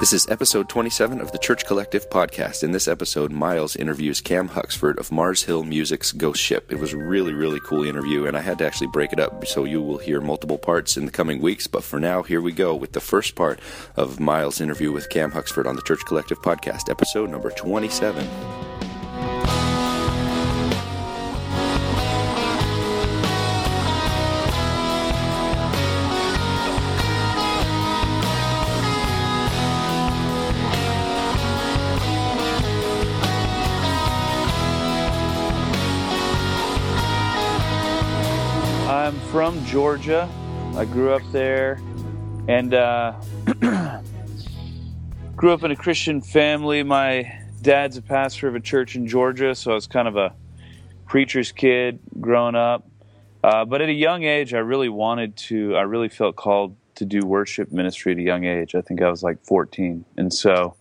This is episode 27 of the Church Collective podcast. In this episode, Miles interviews Cam Huxford of Mars Hill Music's Ghost Ship. It was a really, really cool interview, and I had to actually break it up, so you will hear multiple parts in the coming weeks. But for now, here we go with the first part of Miles' interview with Cam Huxford on the Church Collective podcast, episode number 27. From Georgia. I grew up there and uh, grew up in a Christian family. My dad's a pastor of a church in Georgia, so I was kind of a preacher's kid growing up. Uh, but at a young age, I really wanted to, I really felt called to do worship ministry at a young age. I think I was like 14. And so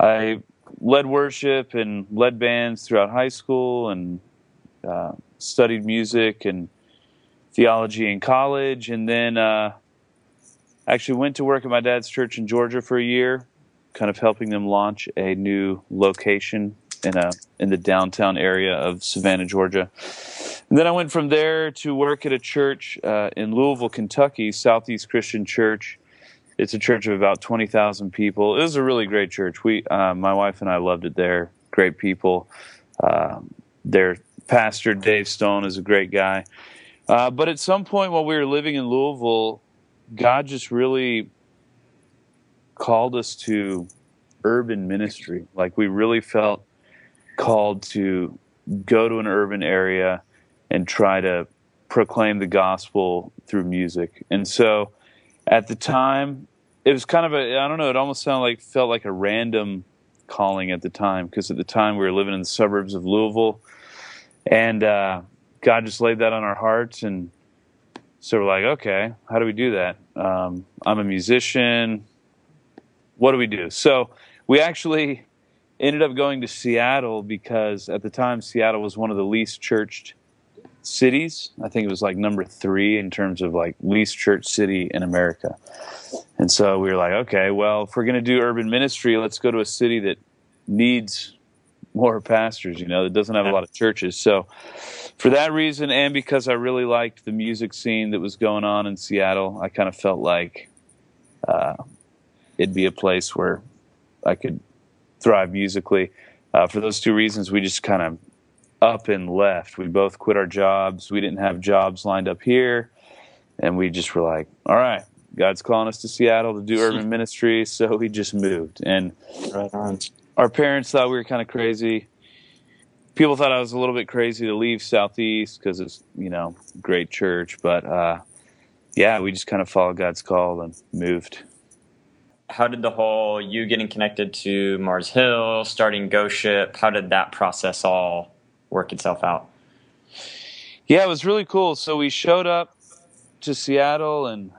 I led worship and led bands throughout high school and uh, studied music and theology in college, and then uh, actually went to work at my dad's church in Georgia for a year, kind of helping them launch a new location in a in the downtown area of Savannah, Georgia. And then I went from there to work at a church uh, in Louisville, Kentucky, Southeast Christian Church. It's a church of about twenty thousand people. It was a really great church. We, uh, my wife and I, loved it there. Great people. Um, their pastor Dave Stone is a great guy. Uh, but at some point while we were living in Louisville, God just really called us to urban ministry. Like we really felt called to go to an urban area and try to proclaim the gospel through music. And so at the time, it was kind of a, I don't know, it almost sounded like, felt like a random calling at the time because at the time we were living in the suburbs of Louisville. And, uh, God just laid that on our hearts, and so we're like, okay, how do we do that? Um, I'm a musician. What do we do? So we actually ended up going to Seattle because at the time Seattle was one of the least churched cities. I think it was like number three in terms of like least church city in America. And so we were like, okay, well, if we're going to do urban ministry, let's go to a city that needs more pastors, you know, that doesn't have a lot of churches. So for that reason, and because I really liked the music scene that was going on in Seattle, I kind of felt like uh, it'd be a place where I could thrive musically. Uh, for those two reasons, we just kind of up and left. We both quit our jobs. We didn't have jobs lined up here. And we just were like, all right, God's calling us to Seattle to do urban ministry. So we just moved. And right our parents thought we were kind of crazy. People thought I was a little bit crazy to leave Southeast because it's, you know, great church. But uh, yeah, we just kind of followed God's call and moved. How did the whole you getting connected to Mars Hill, starting Ghost Ship, how did that process all work itself out? Yeah, it was really cool. So we showed up to Seattle and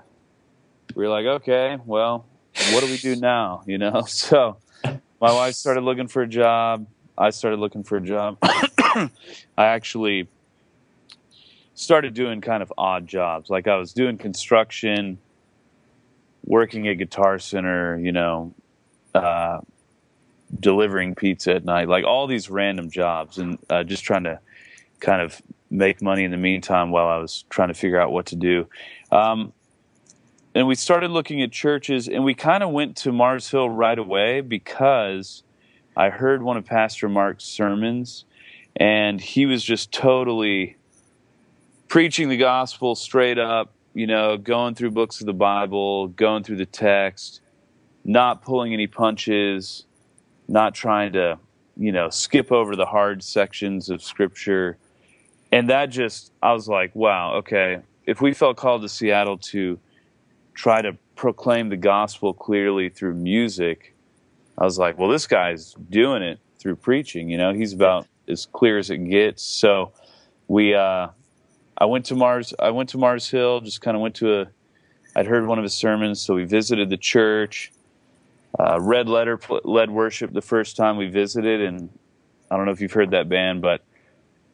we were like, okay, well, what do we do now? You know, so my wife started looking for a job. I started looking for a job. I actually started doing kind of odd jobs. Like I was doing construction, working at Guitar Center, you know, uh, delivering pizza at night, like all these random jobs, and uh, just trying to kind of make money in the meantime while I was trying to figure out what to do. Um, and we started looking at churches and we kind of went to Mars Hill right away because I heard one of Pastor Mark's sermons and he was just totally preaching the gospel straight up, you know, going through books of the Bible, going through the text, not pulling any punches, not trying to, you know, skip over the hard sections of scripture. And that just, I was like, wow, okay, if we felt called to Seattle to try to proclaim the gospel clearly through music, I was like, well, this guy's doing it through preaching. You know, he's about as clear as it gets. So we, uh, I went to Mars. I went to Mars Hill. Just kind of went to a. I'd heard one of his sermons, so we visited the church. Uh, Red Letter led worship the first time we visited, and I don't know if you've heard that band, but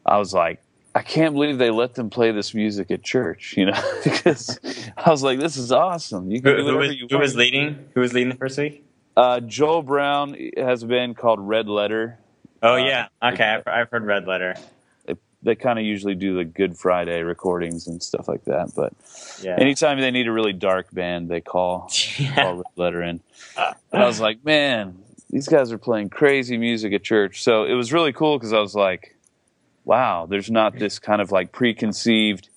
I was like, I can't believe they let them play this music at church, you know, because I was like, this is awesome. You can who, do whatever who was, you Who was leading? Who was leading the first week? Uh, Joel Brown has a band called Red Letter. Oh yeah, okay, I've, I've heard Red Letter. They, they kind of usually do the Good Friday recordings and stuff like that. But Yeah, anytime they need a really dark band, they call, call Red Letter in. And I was like, man, these guys are playing crazy music at church. So it was really cool because I was like, wow, there's not this kind of like preconceived.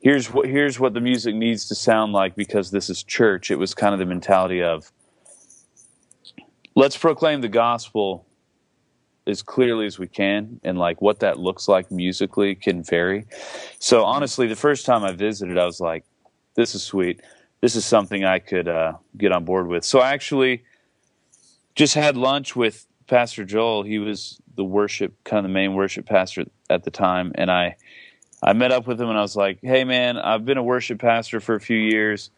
Here's what here's what the music needs to sound like because this is church. It was kind of the mentality of let's proclaim the gospel as clearly as we can and like what that looks like musically can vary. So honestly, the first time I visited, I was like, this is sweet. This is something I could uh, get on board with. So I actually just had lunch with Pastor Joel. He was the worship, kind of the main worship pastor at the time, and I I met up with him and I was like, "Hey, man, I've been a worship pastor for a few years.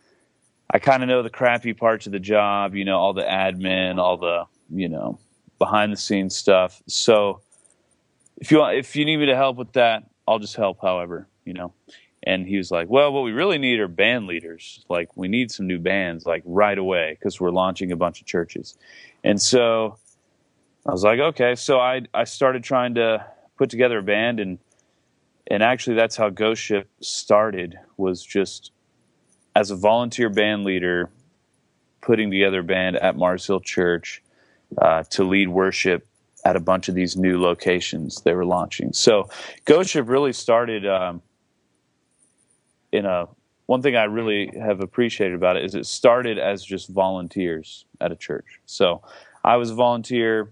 I kind of know the crappy parts of the job, you know, all the admin, all the you know behind the scenes stuff. So if you want, if you need me to help with that, I'll just help. However, you know." And he was like, "Well, what we really need are band leaders. Like, we need some new bands, like right away, because we're launching a bunch of churches." And so I was like, okay. So I I started trying to put together a band, and and actually that's how Ghost Ship started. Was just as a volunteer band leader, putting together a band at Mars Hill Church uh, to lead worship at a bunch of these new locations they were launching. So Ghost Ship really started um, in a one thing I really have appreciated about it is it started as just volunteers at a church. So I was a volunteer,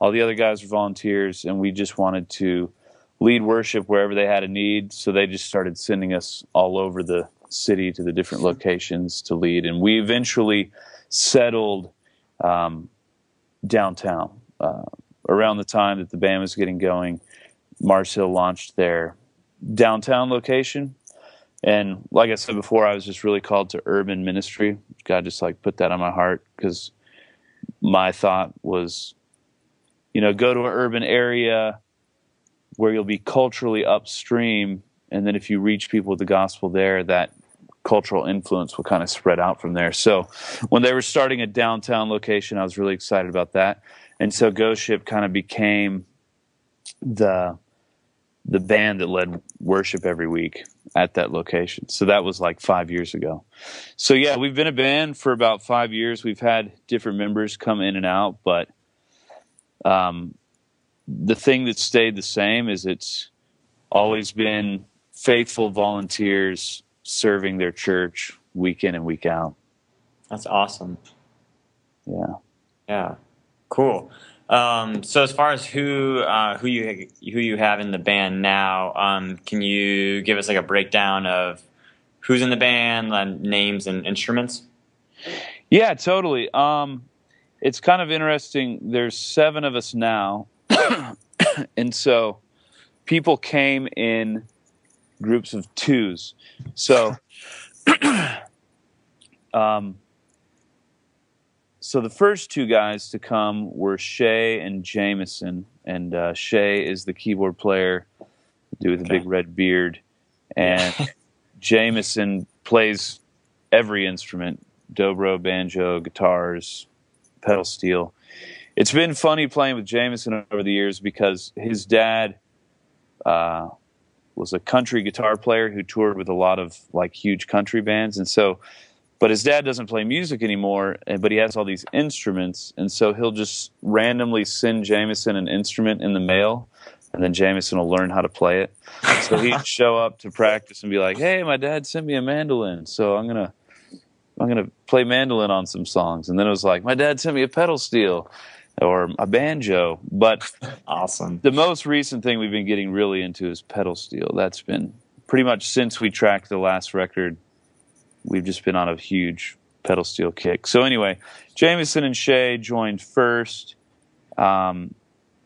all the other guys were volunteers, and we just wanted to lead worship wherever they had a need. So they just started sending us all over the city to the different locations to lead. And we eventually settled um, downtown. Uh, around the time that the band was getting going, Mars Hill launched their downtown location. And like I said before, I was just really called to urban ministry. God just like put that on my heart because my thought was, you know, go to an urban area where you'll be culturally upstream. And then if you reach people with the gospel there, that cultural influence will kind of spread out from there. So when they were starting a downtown location, I was really excited about that. And so Ghost Ship kind of became the the band that led worship every week at that location. So that was like five years ago. So yeah, we've been a band for about five years. We've had different members come in and out, but um, the thing that stayed the same is it's always been faithful volunteers serving their church week in and week out. that's awesome. Yeah. Yeah, cool. Um, so as far as who uh, who you who you have in the band now, um, can you give us like a breakdown of who's in the band, uh, names and instruments? Yeah, totally. Um, it's kind of interesting. There's seven of us now, and so people came in groups of twos. So, um, so the first two guys to come were Shay and Jameson, and uh, Shay is the keyboard player, dude with the Okay. big red beard, and Jameson plays every instrument: dobro, banjo, guitars, pedal steel. It's been funny playing with Jameson over the years because his dad uh, was a country guitar player who toured with a lot of like huge country bands, and so. But his dad doesn't play music anymore, but he has all these instruments, and so he'll just randomly send Jameson an instrument in the mail, and then Jameson will learn how to play it. So he'd show up to practice and be like, "Hey, my dad sent me a mandolin, so I'm gonna I'm gonna play mandolin on some songs." And then it was like, "My dad sent me a pedal steel or a banjo." But Awesome. the most recent thing we've been getting really into is pedal steel. That's been pretty much since we tracked the last record. We've just been on a huge pedal steel kick. So anyway, Jameson and Shay joined first. Um,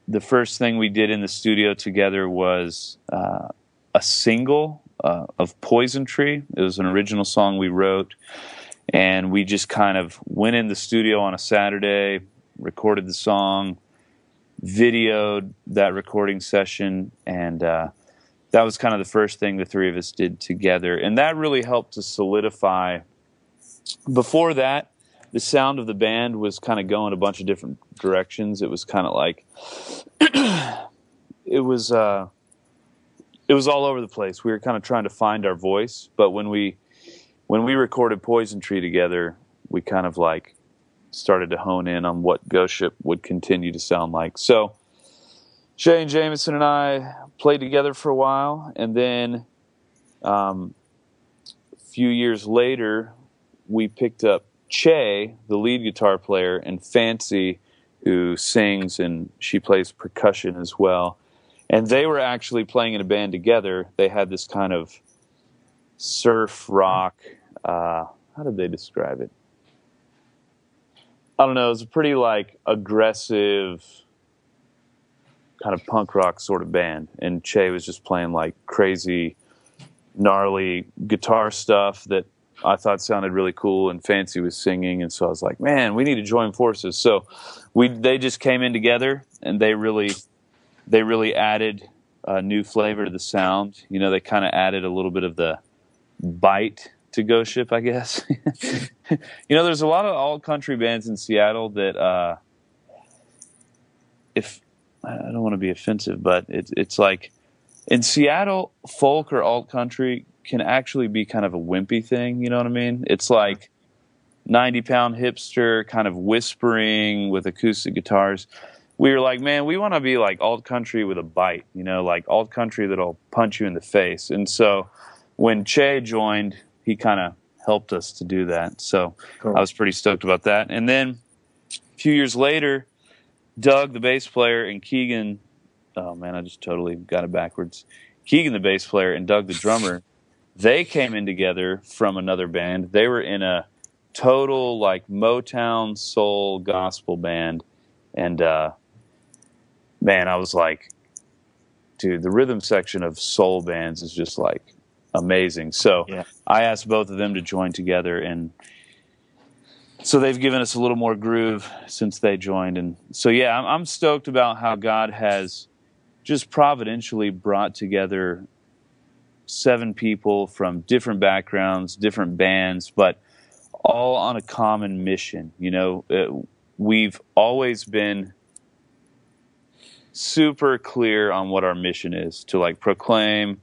the first thing we did in the studio together was uh, a single uh, of Poison Tree. It was an original song we wrote, and we just kind of went in the studio on a Saturday, recorded the song, videoed that recording session, and uh, that was kind of the first thing the three of us did together, and that really helped to solidify. Before that, the sound of the band was kind of going a bunch of different directions. It was kind of like it was uh, it was all over the place. We were kind of trying to find our voice, but when we when we recorded Poison Tree together, we kind of like started to hone in on what Ghost Ship would continue to sound like. So Shay and Jameson and I played together for a while, and then um, a few years later, we picked up Che, the lead guitar player, and Fancy, who sings and she plays percussion as well. And they were actually playing in a band together. They had this kind of surf rock. Uh, how did they describe it? I don't know. It was a pretty like aggressive kind of punk rock sort of band, and Che was just playing like crazy, gnarly guitar stuff that I thought sounded really cool, and Fancy was singing, and so I was like, man, we need to join forces. So we they just came in together, and they really they really added a new flavor to the sound. You know, they kind of added a little bit of the bite to Ghost Ship, I guess. you know, there's a lot of alt country bands in Seattle that, uh, if I don't want to be offensive, but it's it's like in Seattle, folk or alt country can actually be kind of a wimpy thing. You know what I mean? It's like 90 pound hipster kind of whispering with acoustic guitars. We were like, man, we want to be like alt country with a bite, you know, like alt country that'll punch you in the face. And so when Che joined, he kind of helped us to do that. So cool. I was pretty stoked about that. And then a few years later, Doug, the bass player, and Keegan, oh man, I just totally got it backwards. Keegan, the bass player, and Doug, the drummer, they came in together from another band. They were in a total like Motown soul gospel band. And uh, man, I was like, dude, the rhythm section of soul bands is just like amazing. So yeah. I asked both of them to join together, and so they've given us a little more groove since they joined. And so yeah, I'm, I'm stoked about how God has just providentially brought together seven people from different backgrounds, different bands, but all on a common mission. You know, uh, we've always been super clear on what our mission is to like proclaim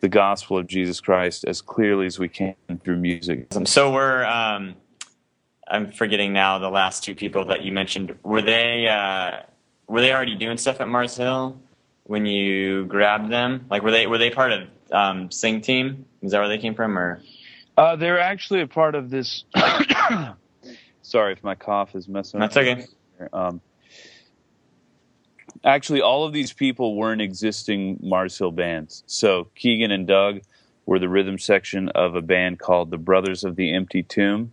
the gospel of Jesus Christ as clearly as we can through music. So we're, um, I'm forgetting now the last two people that you mentioned. Were they, uh, were they already doing stuff at Mars Hill when you grabbed them? Like, were they, were they part of, um, Sing Team? Is that where they came from or? Uh, they're actually a part of this. Sorry if my cough is messing That's okay. Um, actually, all of these people weren't existing Mars Hill bands. So Keegan and Doug were the rhythm section of a band called the Brothers of the Empty Tomb,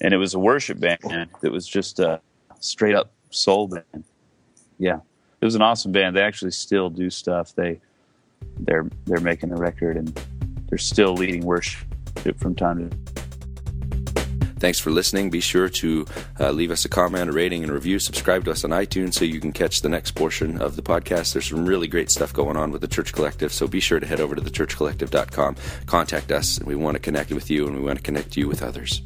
and it was a worship band that was just a straight up soul band. Yeah, it was an awesome band. They actually still do stuff. They they're they're making a record and they're still leading worship from time to Thanks for listening. Be sure to uh, leave us a comment, a rating, and a review. Subscribe to us on iTunes so you can catch the next portion of the podcast. There's some really great stuff going on with the Church Collective, so be sure to head over to thechurchcollective.com. Contact us, we want to connect with you, and we want to connect you with others.